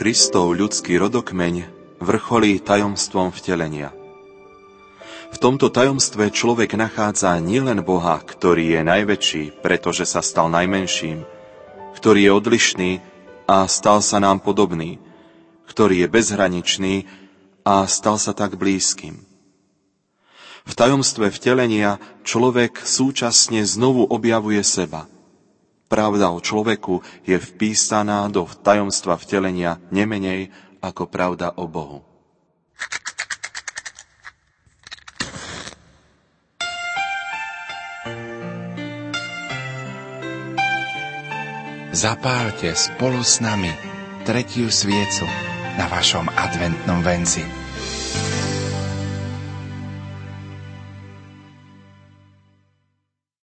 Kristov ľudský rodokmeň vrcholí tajomstvom vtelenia. V tomto tajomstve človek nachádza nielen Boha, ktorý je najväčší, pretože sa stal najmenším, ktorý je odlišný a stal sa nám podobný, ktorý je bezhraničný a stal sa tak blízkym. V tajomstve vtelenia človek súčasne znovu objavuje seba. Pravda o človeku je vpísaná do tajomstva vtelenia nemenej ako pravda o Bohu. zapálte spolu s nami tretiu sviecu na vašom adventnom venci.